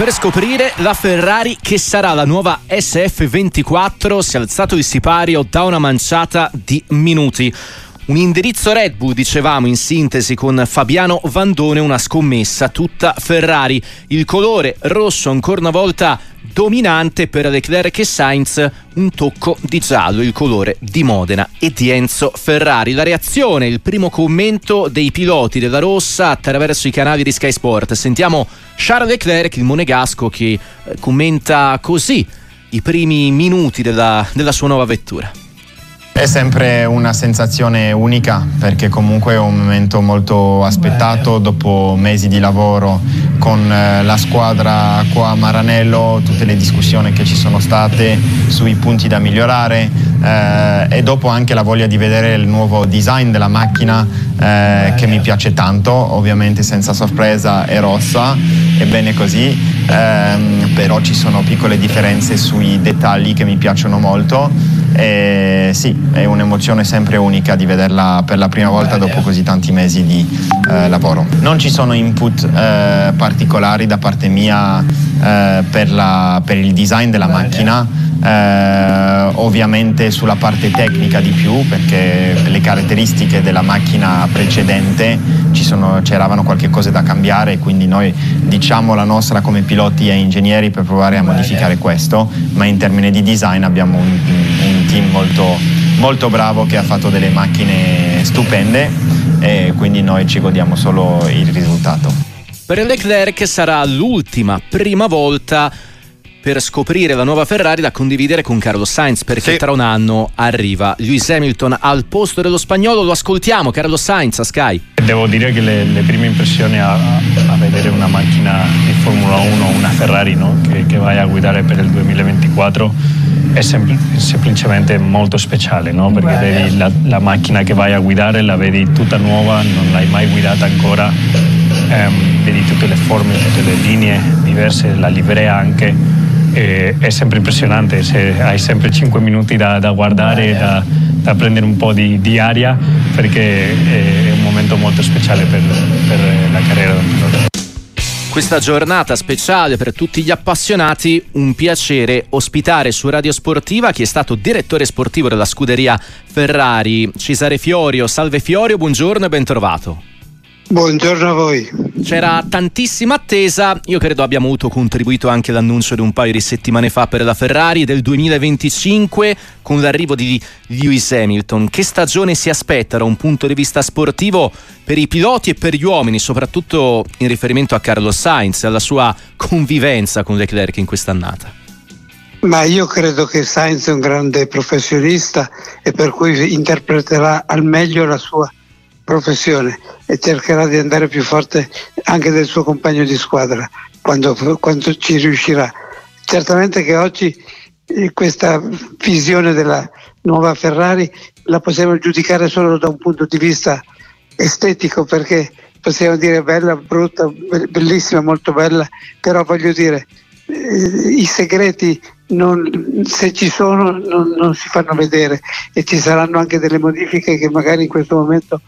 per scoprire la Ferrari che sarà la nuova SF24 si è alzato il sipario da una manciata di minuti. Un indirizzo Red Bull, dicevamo in sintesi con Fabiano Vandone, una scommessa tutta Ferrari. Il colore rosso ancora una volta dominante per Leclerc e Sainz, un tocco di giallo, il colore di Modena e di Enzo Ferrari. La reazione, il primo commento dei piloti della Rossa attraverso i canali di Sky Sport. Sentiamo Charles Leclerc, il monegasco, che eh, commenta così i primi minuti della, della sua nuova vettura. È sempre una sensazione unica perché comunque è un momento molto aspettato dopo mesi di lavoro con eh, la squadra qua a Maranello, tutte le discussioni che ci sono state sui punti da migliorare eh, e dopo anche la voglia di vedere il nuovo design della macchina eh, che mi piace tanto, ovviamente senza sorpresa è rossa, è bene così, ehm, però ci sono piccole differenze sui dettagli che mi piacciono molto. E sì, è un'emozione sempre unica di vederla per la prima volta dopo così tanti mesi di eh, lavoro. Non ci sono input eh, particolari da parte mia eh, per, la, per, il design della macchina, eh, ovviamente sulla parte tecnica di più perché le caratteristiche della macchina precedente ci sono, c'eravano qualche cosa da cambiare quindi noi diciamo la nostra come piloti e ingegneri per provare a modificare questo, ma in termini di design abbiamo un, un team molto, molto bravo che ha fatto delle macchine stupende e quindi noi ci godiamo solo il risultato. Per Leclerc sarà l'ultima prima volta per scoprire la nuova Ferrari da condividere con Carlo Sainz perché sì. tra un anno arriva Lewis Hamilton al posto dello spagnolo lo ascoltiamo Carlo Sainz a Sky devo dire che le, le prime impressioni a, a, vedere una macchina di Formula 1 una Ferrari no? che, che vai a guidare per il 2024 è sem- semplicemente molto speciale no? perché vedi la, la macchina che vai a guidare la vedi tutta nuova non l'hai mai guidata ancora ehm, vedi tutte le forme, tutte le linee diverse, la livrea anche e è sempre impressionante, se hai sempre 5 minuti da, da guardare, da, da, prendere un po' di, di, aria perché è un momento molto speciale per, per la carriera del pilota. Questa giornata speciale per tutti gli appassionati, un piacere ospitare su Radio Sportiva chi è stato direttore sportivo della scuderia Ferrari, Cesare Fiorio. Salve Fiorio, buongiorno e ben trovato. Buongiorno a voi. C'era tantissima attesa, io credo abbiamo avuto contribuito anche l'annuncio di un paio di settimane fa per la Ferrari del 2025 con l'arrivo di Lewis Hamilton. Che stagione si aspetta da un punto di vista sportivo per i piloti e per gli uomini, soprattutto in riferimento a Carlos Sainz e alla sua convivenza con Leclerc in quest'annata? Ma io credo che Sainz è un grande professionista e per cui interpreterà al meglio la sua professione e cercherà di andare più forte anche del suo compagno di squadra quando, quando ci riuscirà. Certamente che oggi eh, questa visione della nuova Ferrari la possiamo giudicare solo da un punto di vista estetico perché possiamo dire bella, brutta, bellissima, molto bella, però voglio dire eh, i segreti non, se ci sono non, non, si fanno vedere e ci saranno anche delle modifiche che magari in questo momento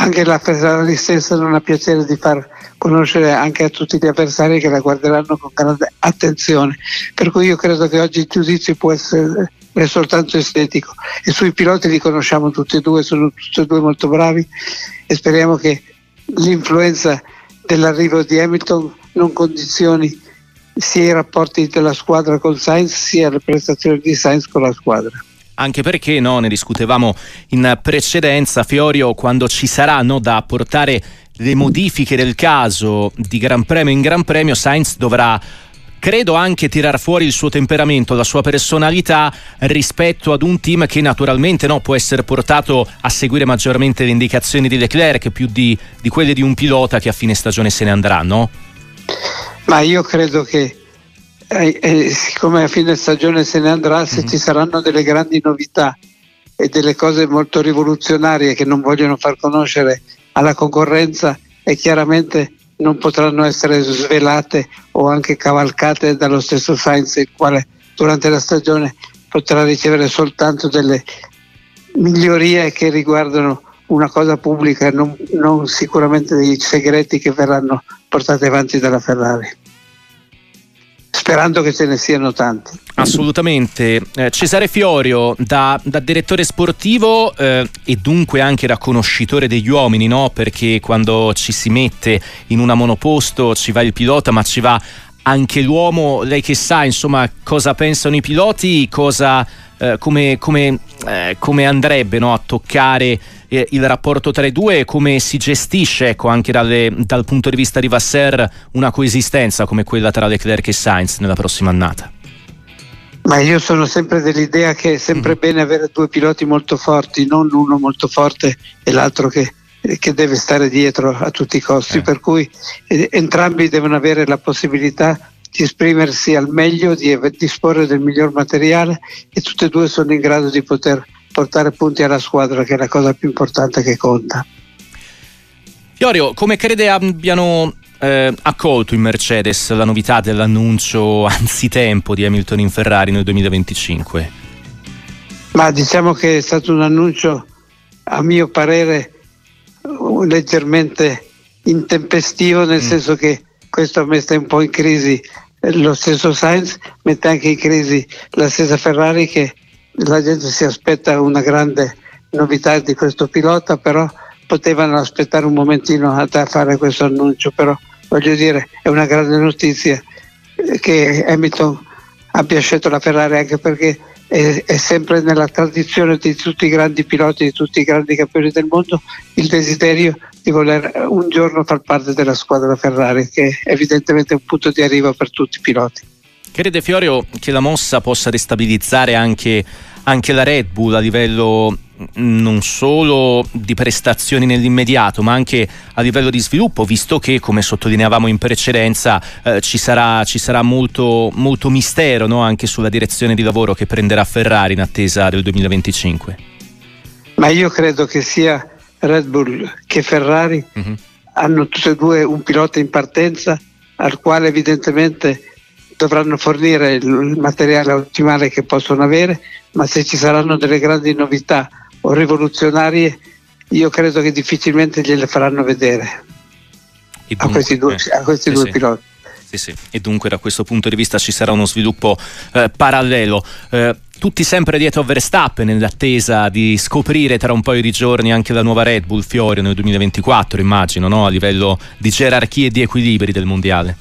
anche la Ferrari stessa non ha piacere di far conoscere anche a tutti gli avversari che la guarderanno con grande attenzione. Per cui io credo che oggi il giudizio può essere soltanto estetico e sui piloti li conosciamo tutti e due, sono tutti e due molto bravi e speriamo che l'influenza dell'arrivo di Hamilton non condizioni sia i rapporti della squadra con Sainz sia le prestazioni di Sainz con la squadra anche perché no, ne discutevamo in precedenza, Fiorio, quando ci saranno da apportare le modifiche del caso di Gran Premio in Gran Premio, Sainz dovrà credo anche tirar fuori il suo temperamento, la sua personalità rispetto ad un team che naturalmente no, può essere portato a seguire maggiormente le indicazioni di Leclerc più di, di quelle di un pilota che a fine stagione se ne andrà, no? Ma io credo che eh, eh, siccome a fine stagione se ne andrà, se mm-hmm. ci saranno delle grandi novità e delle cose molto rivoluzionarie che non vogliono far conoscere alla concorrenza e chiaramente non potranno essere svelate o anche cavalcate dallo stesso Sainz, il quale durante la stagione potrà ricevere soltanto delle migliorie che riguardano una cosa pubblica, non, non sicuramente dei segreti che verranno portati avanti dalla Ferrari. Sperando che ce ne siano tanti. Assolutamente. Eh, Cesare Fiorio, da, da direttore sportivo eh, e dunque anche da conoscitore degli uomini, no? perché quando ci si mette in una monoposto ci va il pilota, ma ci va anche l'uomo, lei che sa insomma cosa pensano i piloti, cosa, eh, come, come, eh, come, andrebbe no? a toccare eh, il rapporto tra i due e come si gestisce ecco, anche dalle, dal punto di vista di Vasser una coesistenza come quella tra Leclerc e Sainz nella prossima annata. Ma io sono sempre dell'idea che è sempre mm. bene avere due piloti molto forti, non uno molto forte e l'altro che, che deve stare dietro a tutti i costi, eh. per cui eh, entrambi devono avere la possibilità di esprimersi al meglio, di disporre del miglior materiale e tutti e due sono in grado di poter portare punti alla squadra che è la cosa più importante che conta. Fiorio, come crede abbiano eh, accolto in Mercedes la novità dell'annuncio anzitempo di Hamilton in Ferrari nel 2025? Ma diciamo che è stato un annuncio, a mio parere, leggermente intempestivo, nel mm. senso che questo ha messo un po' in crisi lo stesso Sainz, mette anche in crisi la stessa Ferrari che la gente si aspetta una grande novità di questo pilota, però potevano aspettare un momentino a fare questo annuncio, però voglio dire è una grande notizia che Hamilton abbia scelto la Ferrari anche perché è, è, sempre nella tradizione di tutti i grandi piloti, di tutti i grandi campioni del mondo, il desiderio di voler un giorno far parte della squadra Ferrari, che è evidentemente un punto di arrivo per tutti i piloti. Crede Fiorio che la mossa possa destabilizzare anche, anche la Red Bull a livello non solo di prestazioni nell'immediato, ma anche a livello di sviluppo, visto che, come sottolineavamo in precedenza, eh, ci sarà, ci sarà molto, molto mistero no? anche sulla direzione di lavoro che prenderà Ferrari in attesa del 2025. Ma io credo che sia Red Bull che Ferrari uh-huh. hanno tutte e due un pilota in partenza al quale evidentemente dovranno fornire il materiale ottimale che possono avere, ma se ci saranno delle grandi novità o rivoluzionarie, io credo che difficilmente gliele faranno vedere dunque, a questi due, eh, a questi sì, due sì. piloti. Sì, sì. E dunque da questo punto di vista ci sarà uno sviluppo eh, parallelo. Eh, tutti sempre dietro a Verstappen nell'attesa di scoprire tra un paio di giorni anche la nuova Red Bull Fiore nel 2024, immagino, no? a livello di gerarchie e di equilibri del mondiale.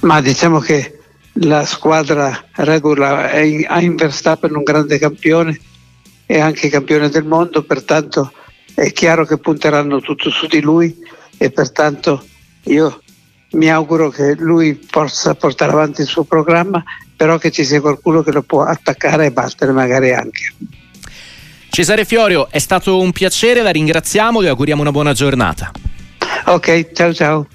Ma diciamo che la squadra Red Bull ha in Verstappen un grande campione è anche campione del mondo, pertanto è chiaro che punteranno tutto su di lui e pertanto io mi auguro che lui possa portare avanti il suo programma, però che ci sia qualcuno che lo può attaccare e battere magari anche. Cesare Fiorio, è stato un piacere, la ringraziamo e le auguriamo una buona giornata. Ok, ciao ciao.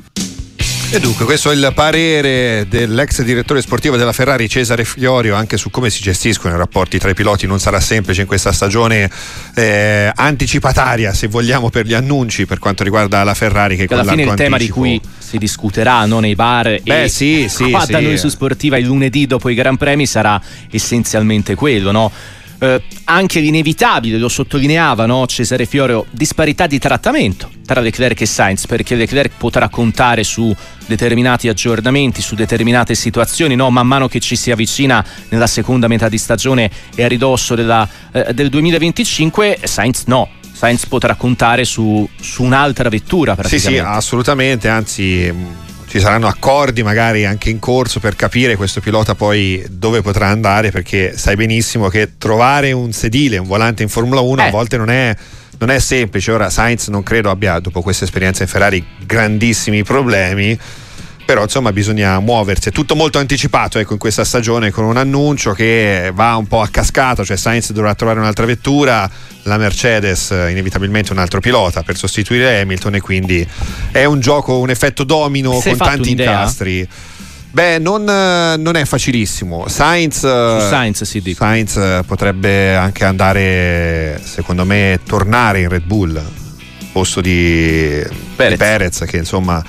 E dunque, questo è il parere dell'ex direttore sportivo della Ferrari Cesare Fiorio anche su come si gestiscono i rapporti tra i piloti. Non sarà semplice in questa stagione eh, anticipataria, se vogliamo, per gli annunci per quanto riguarda la Ferrari. Che, che alla fine il tema anticipo... di cui si discuterà no, nei bar Beh, e sì, sì, qua sì. da noi su Sportiva il lunedì dopo i Gran Premi sarà essenzialmente quello, no? Eh, anche l'inevitabile, lo sottolineava no? Cesare Fiorio, disparità di trattamento tra Leclerc e Sainz, perché Leclerc potrà contare su determinati aggiornamenti, su determinate situazioni, no? man mano che ci si avvicina nella seconda metà di stagione e a ridosso della, eh, del 2025, Sainz no. Sainz potrà contare su, su un'altra vettura praticamente. Sì, sì, assolutamente, anzi ci saranno accordi magari anche in corso per capire questo pilota poi dove potrà andare perché sai benissimo che trovare un sedile, un volante in Formula 1 eh. a volte non è, non è semplice. Ora Sainz non credo abbia dopo questa esperienza in Ferrari grandissimi problemi però insomma bisogna muoversi, è tutto molto anticipato ecco, in questa stagione con un annuncio che va un po' a cascata, cioè Sainz dovrà trovare un'altra vettura, la Mercedes inevitabilmente un altro pilota per sostituire Hamilton e quindi è un gioco, un effetto domino con tanti un'idea? incastri. Beh, non, non, è facilissimo. Sainz, Sainz, sì. Sainz potrebbe anche andare, secondo me, tornare in Red Bull al posto di Perez, di Perez che insomma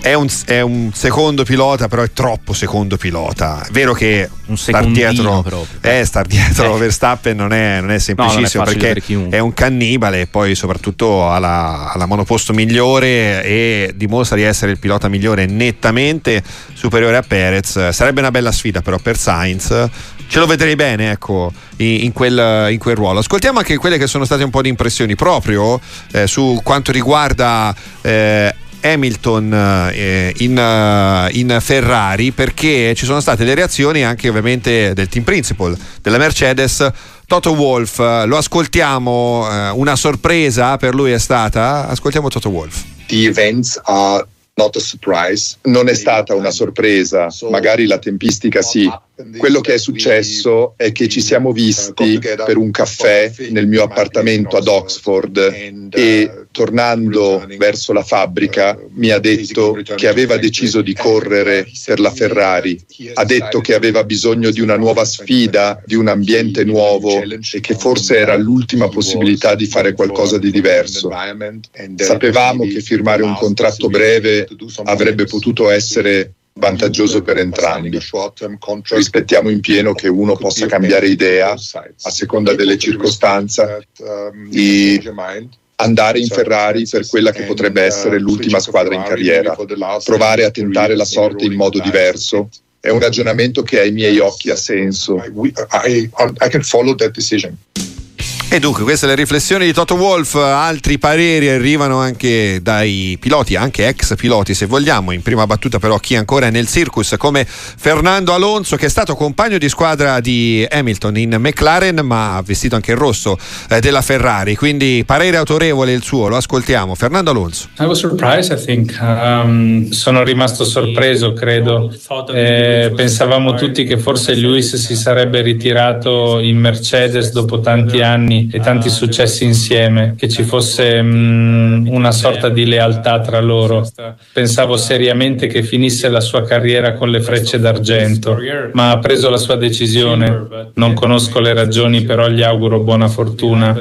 è un, è un, secondo pilota, però è troppo secondo pilota. È vero che star dietro, eh, star dietro eh. Verstappen non è, non è semplicissimo no, non perché per è un cannibale e poi soprattutto ha la, ha la, monoposto migliore e dimostra di essere il pilota migliore nettamente superiore a Perez. Sarebbe una bella sfida però per Sainz. Ce lo vedrei bene ecco, in, in, quel, in, quel, ruolo. Ascoltiamo anche quelle che sono state un po' di impressioni proprio eh, su quanto riguarda eh, Hamilton eh, in, uh, in, Ferrari perché ci sono state le reazioni anche ovviamente del team principal della Mercedes Toto Wolf lo ascoltiamo eh, una sorpresa per lui è stata? Ascoltiamo Toto Wolf The events are non è stata una sorpresa, magari la tempistica sì, quello che è successo è che ci siamo visti per un caffè nel mio appartamento ad Oxford e tornando verso la fabbrica mi ha detto che aveva deciso di correre per la Ferrari, ha detto che aveva bisogno di una nuova sfida, di un ambiente nuovo e che forse era l'ultima possibilità di fare qualcosa di diverso. Sapevamo che firmare un contratto breve avrebbe potuto essere vantaggioso per entrambi. Rispettiamo in pieno che uno possa cambiare idea a seconda delle circostanze e andare in Ferrari per quella che potrebbe essere l'ultima squadra in carriera, provare a tentare la sorte in modo diverso. È un ragionamento che ai miei occhi ha senso. I, can follow that decision. E dunque queste le riflessioni di Toto Wolf, altri pareri arrivano anche dai piloti, anche ex piloti se vogliamo, in prima battuta però chi ancora è nel circus come Fernando Alonso che è stato compagno di squadra di Hamilton in McLaren ma ha vestito anche il rosso eh, della Ferrari, quindi parere autorevole il suo, lo ascoltiamo. Fernando Alonso. I was surprised, I think. Um, sono rimasto sorpreso, credo. Eh, pensavamo tutti che forse Lewis si sarebbe ritirato in Mercedes dopo tanti anni e tanti successi insieme, che ci fosse mh, mm, una sorta di lealtà tra loro. Pensavo seriamente che finisse la sua carriera con le frecce d'argento, ma ha preso la sua decisione. Non conosco le ragioni, però gli auguro buona fortuna.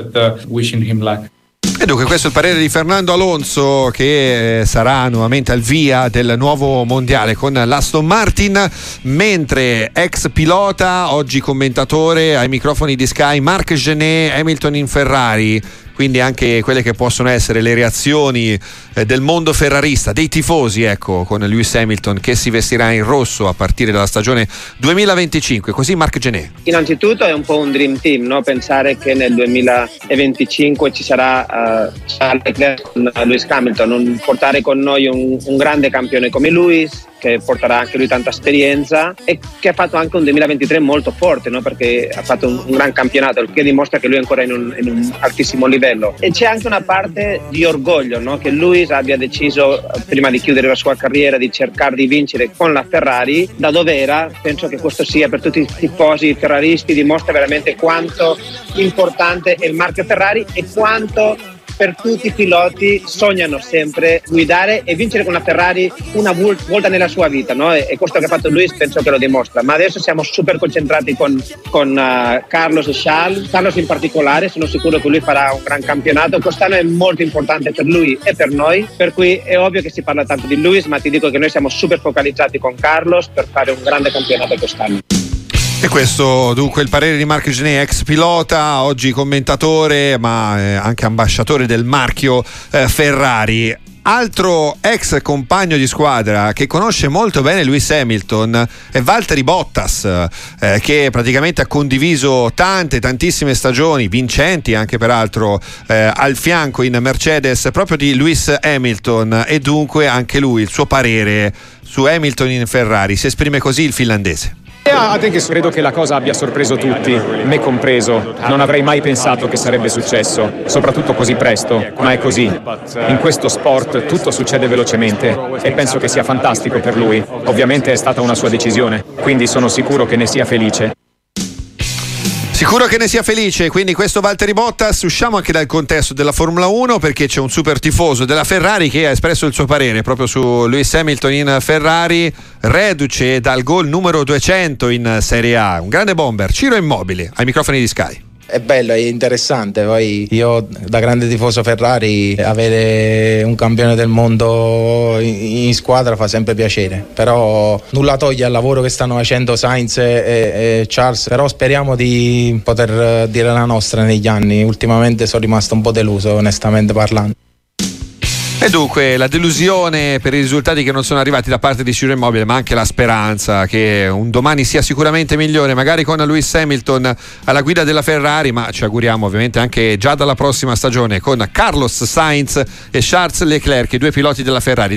E dunque questo è il parere di Fernando Alonso che eh, sarà nuovamente al via del nuovo mondiale con l'Aston Martin, mentre ex pilota, oggi commentatore ai microfoni di Sky, Marc Genet, Hamilton in Ferrari quindi anche quelle che possono essere le reazioni eh, del mondo ferrarista, dei tifosi, ecco, con Lewis Hamilton che si vestirà in rosso a partire dalla stagione 2025. Così Marc Genet. Innanzitutto è un po' un dream team, no? pensare che nel 2025 ci sarà uh, con Lewis Hamilton, portare con noi un, un grande campione come Lewis che porterà anche lui tanta esperienza e che ha fatto anche un 2023 molto forte no? perché ha fatto un, un, gran campionato il che dimostra che lui è ancora in un, in un altissimo livello e c'è anche una parte di orgoglio no? che lui abbia deciso prima di chiudere la sua carriera di cercare di vincere con la Ferrari. Da dove era? Penso che questo sia per tutti i tifosi ferraristi dimostra veramente quanto importante è il marchio Ferrari e quanto per tutti i piloti sognano sempre guidare e vincere con la Ferrari una volta nella sua vita, no? E questo che ha fatto lui penso che lo dimostra. Ma adesso siamo super concentrati con, con uh, Carlos e Charles, Carlos in particolare, sono sicuro che lui farà un gran campionato. Quest'anno è molto importante per lui e per noi, per cui è ovvio che si parla tanto di Luis, ma ti dico che noi siamo super focalizzati con Carlos per fare un grande campionato quest'anno. E questo dunque il parere di Marco Genet, ex pilota, oggi commentatore ma eh, anche ambasciatore del marchio eh, Ferrari. Altro ex compagno di squadra che conosce molto bene Lewis Hamilton è Valtteri Bottas, eh, che praticamente ha condiviso tante, tantissime stagioni, vincenti anche peraltro, eh, al fianco in Mercedes proprio di Lewis Hamilton e dunque anche lui il suo parere su Hamilton in Ferrari. Si esprime così il finlandese. Credo che la cosa abbia sorpreso tutti, me compreso. Non avrei mai pensato che sarebbe successo, soprattutto così presto, ma è così. In questo sport tutto succede velocemente e penso che sia fantastico per lui. Ovviamente è stata una sua decisione, quindi sono sicuro che ne sia felice. Sicuro che ne sia felice, quindi questo Valtteri Bottas usciamo anche dal contesto della Formula 1 perché c'è un super tifoso della Ferrari che ha espresso il suo parere proprio su Lewis Hamilton in Ferrari, reduce dal gol numero 200 in Serie A, un grande bomber, Ciro Immobile ai microfoni di Sky. È bello, è interessante. Poi io da grande tifoso Ferrari avere un campione del mondo in, squadra fa sempre piacere, però nulla toglie al lavoro che stanno facendo Sainz e, e Charles, però speriamo di poter dire la nostra negli anni. Ultimamente sono rimasto un po' deluso onestamente parlando. E dunque la delusione per i risultati che non sono arrivati da parte di Ciro Immobile, ma anche la speranza che un domani sia sicuramente migliore, magari con Lewis Hamilton alla guida della Ferrari, ma ci auguriamo ovviamente anche già dalla prossima stagione con Carlos Sainz e Charles Leclerc, i due piloti della Ferrari.